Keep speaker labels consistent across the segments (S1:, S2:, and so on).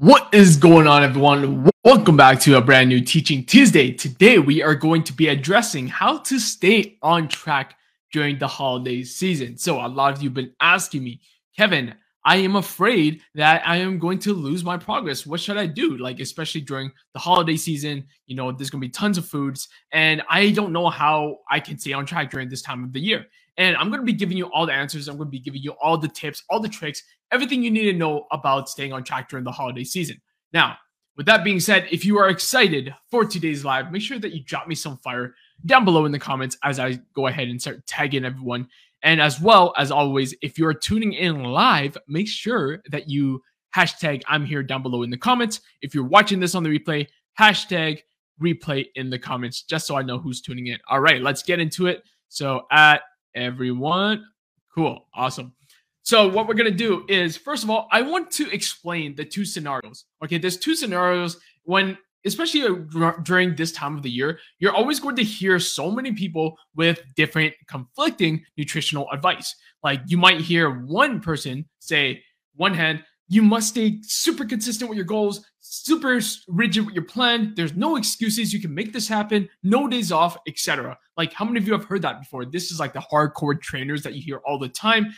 S1: What is going on, everyone? Welcome back to a brand new Teaching Tuesday. Today, we are going to be addressing how to stay on track during the holiday season. So, a lot of you have been asking me, Kevin, I am afraid that I am going to lose my progress. What should I do? Like, especially during the holiday season, you know, there's going to be tons of foods, and I don't know how I can stay on track during this time of the year. And I'm going to be giving you all the answers. I'm going to be giving you all the tips, all the tricks, everything you need to know about staying on track during the holiday season. Now, with that being said, if you are excited for today's live, make sure that you drop me some fire down below in the comments as I go ahead and start tagging everyone. And as well as always, if you're tuning in live, make sure that you hashtag I'm here down below in the comments. If you're watching this on the replay, hashtag replay in the comments just so I know who's tuning in. All right, let's get into it. So at everyone. Cool. Awesome. So what we're going to do is, first of all, I want to explain the two scenarios. Okay, there's two scenarios when, especially uh, during this time of the year, you're always going to hear so many people with different conflicting nutritional advice. Like you might hear one person say, one hand, you must stay super consistent with your goals, super rigid with your plan. There's no excuses. You can make this happen. No days off, etc. Like how many of you have heard that before? This is like the hardcore trainers that you hear all the time.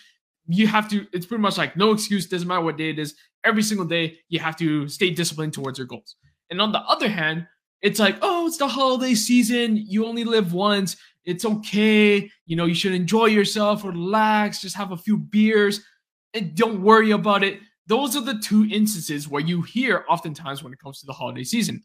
S1: You have to. It's pretty much like no excuse. Doesn't matter what day it is. Every single day, you have to stay disciplined towards your goals. And on the other hand, it's like, oh, it's the holiday season. You only live once. It's okay. You know, you should enjoy yourself, relax, just have a few beers, and don't worry about it those are the two instances where you hear oftentimes when it comes to the holiday season.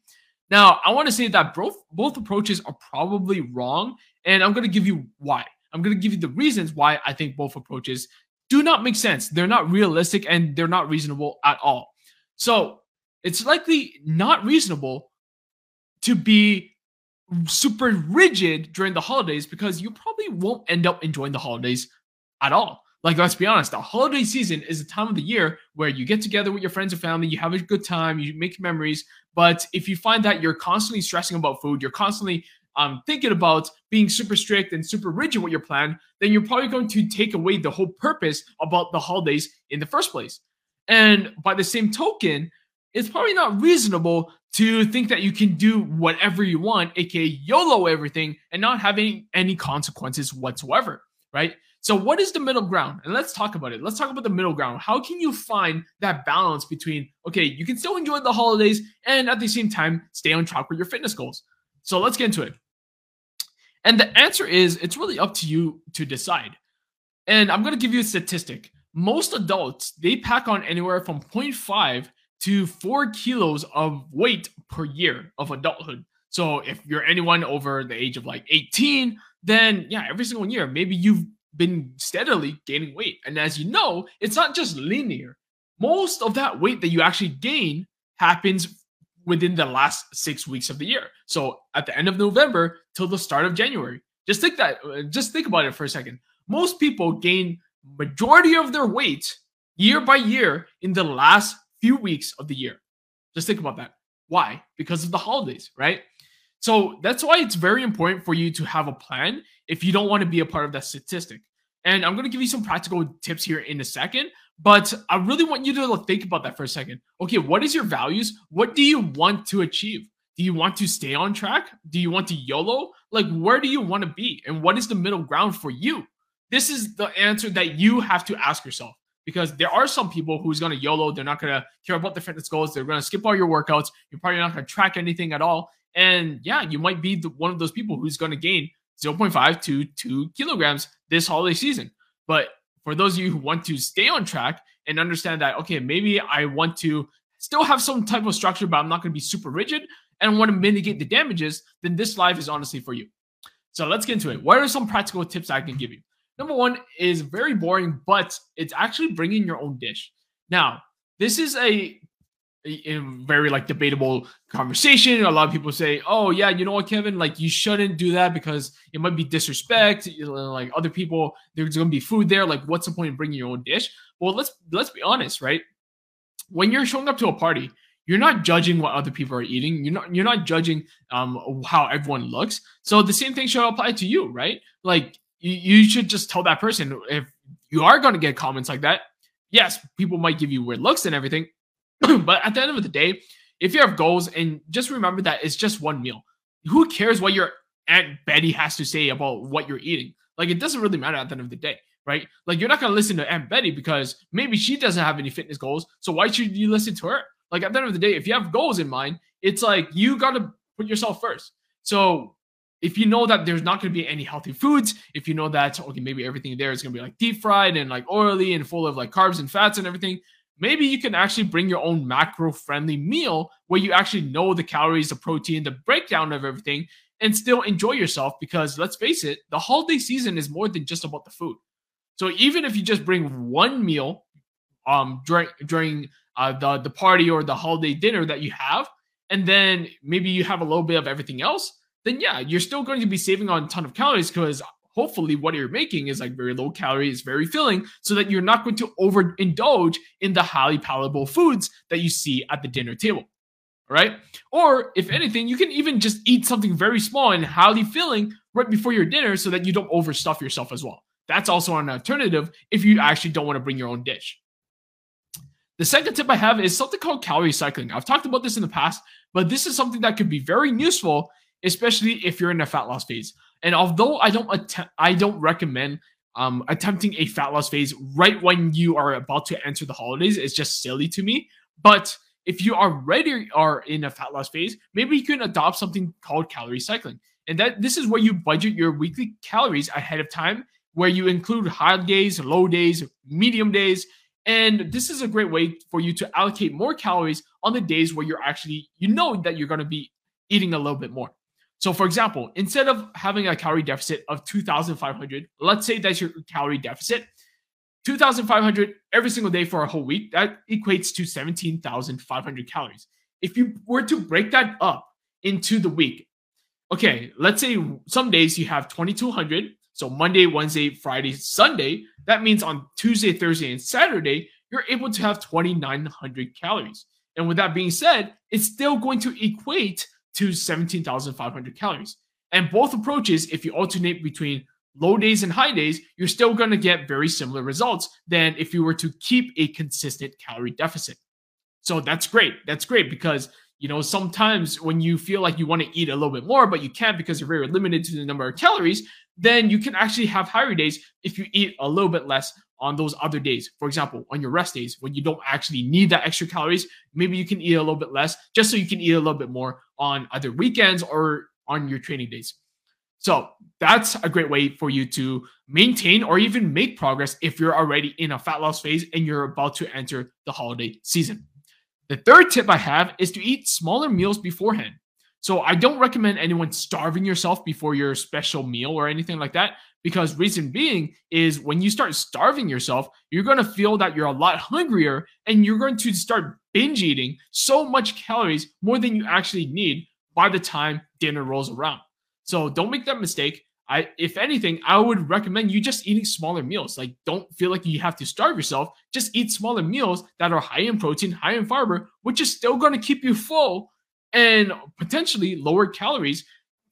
S1: Now, I want to say that both both approaches are probably wrong, and I'm going to give you why. I'm going to give you the reasons why I think both approaches do not make sense. They're not realistic and they're not reasonable at all. So, it's likely not reasonable to be super rigid during the holidays because you probably won't end up enjoying the holidays at all. Like, let's be honest, the holiday season is a time of the year where you get together with your friends and family, you have a good time, you make memories. But if you find that you're constantly stressing about food, you're constantly um, thinking about being super strict and super rigid with your plan, then you're probably going to take away the whole purpose about the holidays in the first place. And by the same token, it's probably not reasonable to think that you can do whatever you want, aka YOLO everything, and not having any consequences whatsoever, right? So, what is the middle ground? And let's talk about it. Let's talk about the middle ground. How can you find that balance between, okay, you can still enjoy the holidays and at the same time stay on track with your fitness goals? So, let's get into it. And the answer is it's really up to you to decide. And I'm going to give you a statistic. Most adults, they pack on anywhere from 0.5 to 4 kilos of weight per year of adulthood. So if you're anyone over the age of like 18, then yeah, every single year, maybe you've been steadily gaining weight. And as you know, it's not just linear. Most of that weight that you actually gain happens within the last six weeks of the year. So at the end of November till the start of January. Just think that, uh, just think about it for a second. Most people gain majority of their weight year by year in the last few weeks of the year. Just think about that. Why? Because of the holidays, right? So that's why it's very important for you to have a plan if you don't want to be a part of that statistic. And I'm going to give you some practical tips here in a second, but I really want you to think about that for a second. Okay, what is your values? What do you want to achieve? Do you want to stay on track? Do you want to YOLO? Like, where do you want to be? And what is the middle ground for you? This is the answer that you have to ask yourself because there are some people who's going to YOLO. They're not going to care about their fitness goals. They're going to skip all your workouts. You're probably not going to track anything at all. And yeah, you might be the, one of those people who's going to gain 0.5 to 2 kilograms this holiday season. But for those of you who want to stay on track and understand that, okay, maybe I want to still have some type of structure, but I'm not going to be super rigid and want to mitigate the damages, then this live is honestly for you. So let's get into it. What are some practical tips I can give you? Number one is very boring, but it's actually bringing your own dish. Now, this is a in very like debatable conversation. A lot of people say, "Oh yeah, you know what, Kevin? Like you shouldn't do that because it might be disrespect. Like other people, there's going to be food there. Like, what's the point of bringing your own dish?" Well, let's let's be honest, right? When you're showing up to a party, you're not judging what other people are eating. You're not you're not judging um how everyone looks. So the same thing should apply to you, right? Like you, you should just tell that person if you are going to get comments like that. Yes, people might give you weird looks and everything, but at the end of the day, if you have goals and just remember that it's just one meal. Who cares what your Aunt Betty has to say about what you're eating? Like it doesn't really matter at the end of the day, right? Like you're not gonna listen to Aunt Betty because maybe she doesn't have any fitness goals. So why should you listen to her? Like at the end of the day, if you have goals in mind, it's like you gotta put yourself first. So if you know that there's not going to be any healthy foods, if you know that okay, maybe everything there is going to be like deep fried and like oily and full of like carbs and fats and everything, maybe you can actually bring your own macro friendly meal where you actually know the calories, the protein, the breakdown of everything, and still enjoy yourself. Because let's face it, the holiday season is more than just about the food. So even if you just bring one meal um during during uh, the the party or the holiday dinner that you have, and then maybe you have a little bit of everything else, then yeah, you're still going to be saving on a ton of calories because hopefully what you're making is like very low calorie, is very filling, so that you're not going to overindulge in the highly palatable foods that you see at the dinner table. Right? Or if anything, you can even just eat something very small and highly filling right before your dinner so that you don't overstuff yourself as well. That's also an alternative if you actually don't want to bring your own dish. The second tip I have is something called calorie cycling. I've talked about this in the past, but this is something that could be very useful, especially if you're in a fat loss phase. And although I don't attempt, I don't recommend um, attempting a fat loss phase right when you are about to enter the holidays. It's just silly to me. But if you already are in a fat loss phase, maybe you can adopt something called calorie cycling. And that this is where you budget your weekly calories ahead of time, where you include high days, low days, medium days. And this is a great way for you to allocate more calories on the days where you're actually, you know, that you're going to be eating a little bit more. So, for example, instead of having a calorie deficit of 2,500, let's say that's your calorie deficit, 2,500 every single day for a whole week, that equates to 17,500 calories. If you were to break that up into the week, okay, let's say some days you have 2,200. So, Monday, Wednesday, Friday, Sunday. That means on Tuesday, Thursday, and Saturday, you're able to have 2,900 calories. And with that being said, it's still going to equate to 17,500 calories. And both approaches, if you alternate between low days and high days, you're still going to get very similar results than if you were to keep a consistent calorie deficit. So that's great. That's great because you know sometimes when you feel like you want to eat a little bit more but you can't because you're very limited to the number of calories, then you can actually have higher days if you eat a little bit less on those other days. For example, on your rest days when you don't actually need that extra calories, maybe you can eat a little bit less just so you can eat a little bit more on other weekends or on your training days. So that's a great way for you to maintain or even make progress if you're already in a fat loss phase and you're about to enter the holiday season. The third tip I have is to eat smaller meals beforehand. So I don't recommend anyone starving yourself before your special meal or anything like that because reason being is when you start starving yourself, you're going to feel that you're a lot hungrier and you're going to start binge eating so much calories more than you actually need by the time dinner rolls around. So don't make that mistake. I if anything, I would recommend you just eating smaller meals. Like don't feel like you have to starve yourself. Just eat smaller meals that are high in protein, high in fiber, which is still going to keep you full and potentially lower calories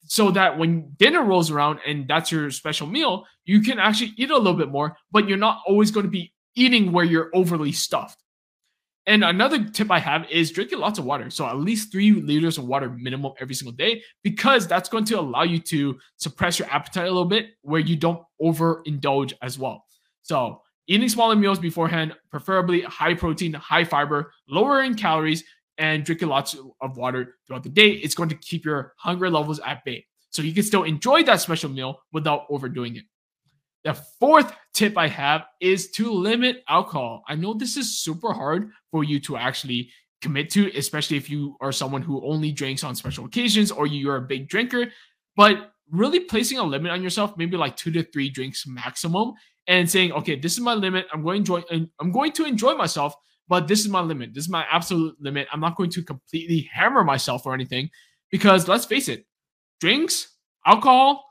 S1: so that when dinner rolls around and that's your special meal, you can actually eat a little bit more, but you're not always going to be eating where you're overly stuffed. And another tip I have is drinking lots of water. So at least three liters of water minimum every single day, because that's going to allow you to suppress your appetite a little bit where you don't overindulge as well. So eating smaller meals beforehand, preferably high protein, high fiber, lower in calories, and drinking lots of water throughout the day, it's going to keep your hunger levels at bay. So you can still enjoy that special meal without overdoing it. The fourth tip I have is to limit alcohol. I know this is super hard for you to actually commit to, especially if you are someone who only drinks on special occasions or you're a big drinker. But really placing a limit on yourself, maybe like two to three drinks maximum, and saying, okay, this is my limit. I'm going to enjoy. I'm going to enjoy myself but this is my limit. This is my absolute limit. I'm not going to completely hammer myself or anything because let's face it, drinks, alcohol,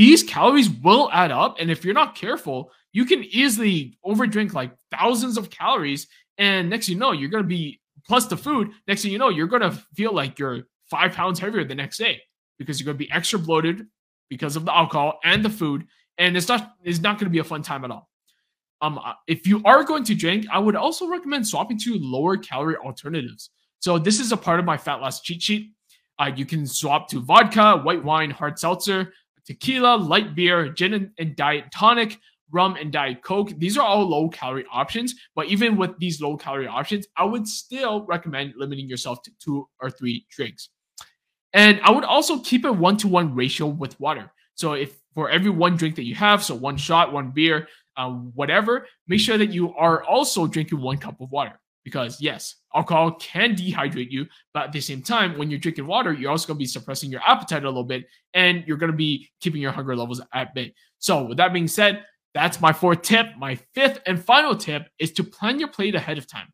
S1: these calories will add up. And if you're not careful, you can easily overdrink like thousands of calories. And next you know, you're going to be plus the food. Next thing you know, you're going to feel like you're five pounds heavier the next day because you're going to be extra bloated because of the alcohol and the food. And it's not, it's not going to be a fun time at all. Um, uh, if you are going to drink, I would also recommend swapping to lower calorie alternatives. So this is a part of my fat loss cheat sheet. Uh, you can swap to vodka, white wine, hard seltzer, tequila, light beer, gin and, diet tonic, rum and diet coke. These are all low calorie options. But even with these low calorie options, I would still recommend limiting yourself to two or three drinks. And I would also keep a one to one ratio with water. So if for every one drink that you have, so one shot, one beer, uh, whatever, make sure that you are also drinking one cup of water. Because yes, alcohol can dehydrate you, but at the same time, when you're drinking water, you're also going to be suppressing your appetite a little bit, and you're going to be keeping your hunger levels at bay. So, with that being said, that's my fourth tip. My fifth and final tip is to plan your plate ahead of time.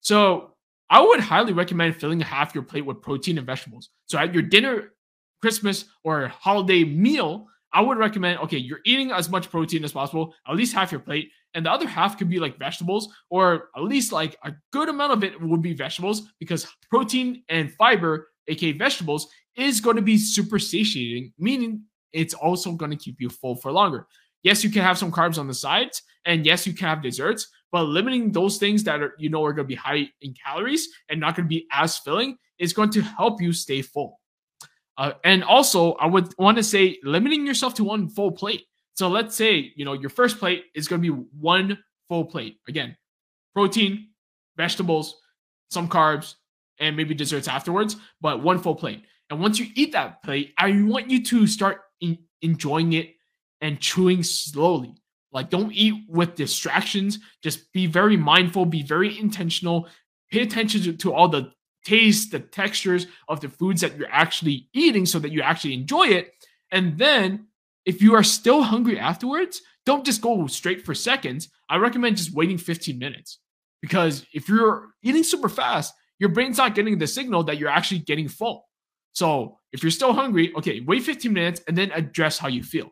S1: So, I would highly recommend filling half your plate with protein and vegetables. So, at your dinner, Christmas, or holiday meal, I would recommend okay, you're eating as much protein as possible, at least half your plate, and the other half could be like vegetables, or at least like a good amount of it would be vegetables because protein and fiber, aka vegetables, is going to be super satiating, meaning it's also going to keep you full for longer. Yes, you can have some carbs on the sides, and yes, you can have desserts, but limiting those things that are you know are going to be high in calories and not going to be as filling is going to help you stay full. Uh, and also, I would want to say limiting yourself to one full plate. So let's say, you know, your first plate is going to be one full plate. Again, protein, vegetables, some carbs, and maybe desserts afterwards, but one full plate. And once you eat that plate, I want you to start in- enjoying it and chewing slowly. Like, don't eat with distractions. Just be very mindful, be very intentional. Pay attention to, to all the taste, the textures of the foods that you're actually eating so that you actually enjoy it. And then if you are still hungry afterwards, don't just go straight for seconds. I recommend just waiting 15 minutes because if you're eating super fast, your brain's not getting the signal that you're actually getting full. So if you're still hungry, okay, wait 15 minutes and then address how you feel.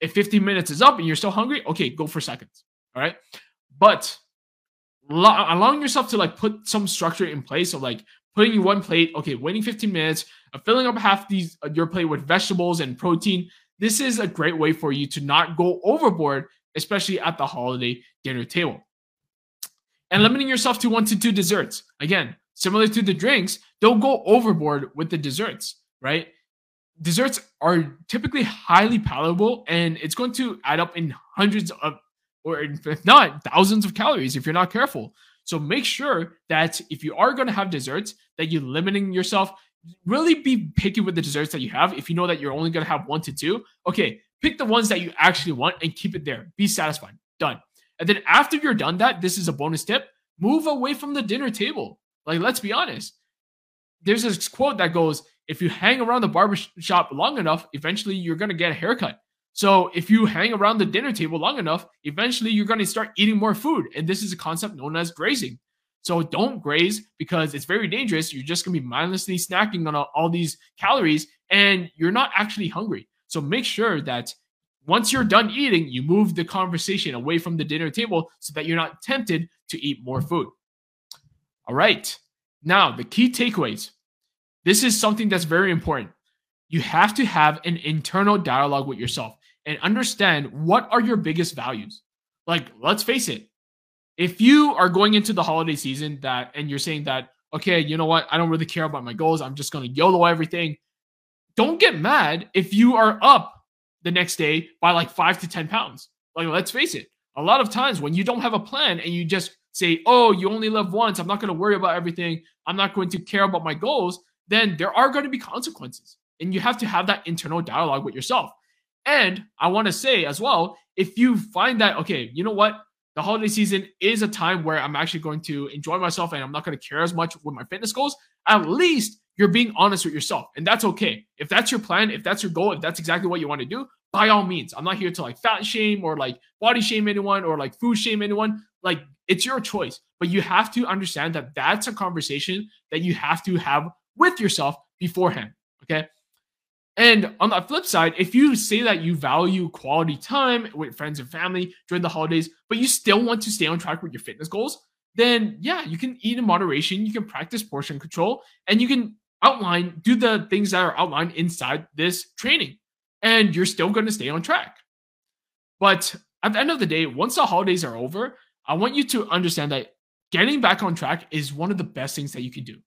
S1: If 15 minutes is up and you're still hungry, okay, go for seconds. All right. But allowing yourself to like put some structure in place of like putting you one plate, okay, waiting 15 minutes, uh, filling up half these uh, your plate with vegetables and protein. This is a great way for you to not go overboard, especially at the holiday dinner table. And limiting yourself to one to two desserts. Again, similar to the drinks, don't go overboard with the desserts, right? Desserts are typically highly palatable and it's going to add up in hundreds of or if not, thousands of calories if you're not careful. So make sure that if you are going to have desserts, that you're limiting yourself. Really be picky with the desserts that you have. If you know that you're only going to have one to two, okay, pick the ones that you actually want and keep it there. Be satisfied. Done. And then after you're done that, this is a bonus tip move away from the dinner table. Like, let's be honest. There's this quote that goes, if you hang around the barber shop long enough, eventually you're going to get a haircut. So if you hang around the dinner table long enough, eventually you're going to start eating more food. And this is a concept known as grazing. So don't graze because it's very dangerous. You're just going to be mindlessly snacking on all, these calories and you're not actually hungry. So make sure that once you're done eating, you move the conversation away from the dinner table so that you're not tempted to eat more food. All right. Now, the key takeaways. This is something that's very important. You have to have an internal dialogue with yourself and understand what are your biggest values. Like, let's face it, if you are going into the holiday season that and you're saying that, okay, you know what, I don't really care about my goals, I'm just gonna YOLO everything. Don't get mad if you are up the next day by like five to 10 pounds. Like, let's face it, a lot of times when you don't have a plan and you just say, oh, you only live once, I'm not gonna worry about everything, I'm not going to care about my goals, then there are going to be consequences. And you have to have that internal dialogue with yourself. And I want to say as well, if you find that, okay, you know what? The holiday season is a time where I'm actually going to enjoy myself and I'm not going to care as much with my fitness goals. At least you're being honest with yourself. And that's okay. If that's your plan, if that's your goal, if that's exactly what you want to do, by all means. I'm not here to like fat shame or like body shame anyone or like food shame anyone. Like it's your choice, but you have to understand that that's a conversation that you have to have with yourself beforehand. Okay. And on the flip side, if you say that you value quality time with friends and family during the holidays, but you still want to stay on track with your fitness goals, then yeah, you can eat in moderation, you can practice portion control, and you can outline, do the things that are outlined inside this training, and you're still going to stay on track. But at the end of the day, once the holidays are over, I want you to understand that getting back on track is one of the best things that you can do.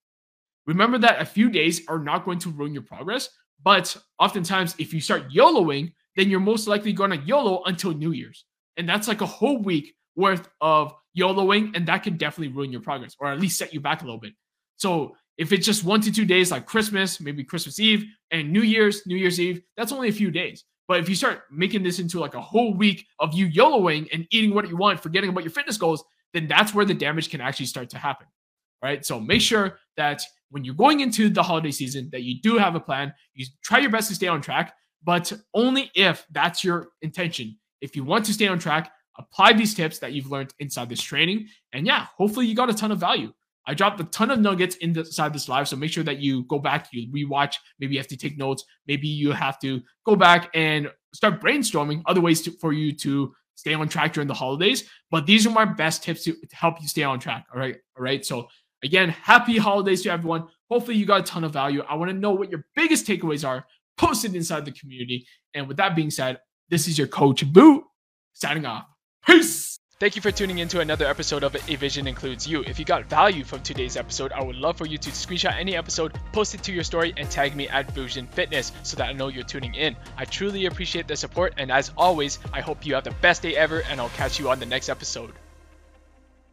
S1: Remember that a few days are not going to ruin your progress, but oftentimes if you start YOLOing, then you're most likely going to YOLO until New Year's. And that's like a whole week worth of YOLOing, and that can definitely ruin your progress or at least set you back a little bit. So if it's just one to two days like Christmas, maybe Christmas Eve and New Year's, New Year's Eve, that's only a few days. But if you start making this into like a whole week of you YOLOing and eating what you want, forgetting about your fitness goals, then that's where the damage can actually start to happen. Right. So make sure that when you're going into the holiday season, that you do have a plan. You try your best to stay on track, but only if that's your intention. If you want to stay on track, apply these tips that you've learned inside this training. And yeah, hopefully you got a ton of value. I dropped a ton of nuggets inside this live, so make sure that you go back, you rewatch. Maybe you have to take notes. Maybe you have to go back and start brainstorming other ways to, for you to stay on track during the holidays. But these are my best tips to, to help you stay on track. All right, all right. So again, happy holidays to everyone. Hopefully you got a ton of value. I want to know what your biggest takeaways are. Post it inside the community. And with that being said, this is your coach Vu signing off. Peace.
S2: Thank you for tuning in to another episode of A Vision Includes You. If you got value from today's episode, I would love for you to screenshot any episode, post it to your story, and tag me at Vusion Fitness so that I know you're tuning in. I truly appreciate the support, and as always, I hope you have the best day ever, and I'll catch you on the next episode.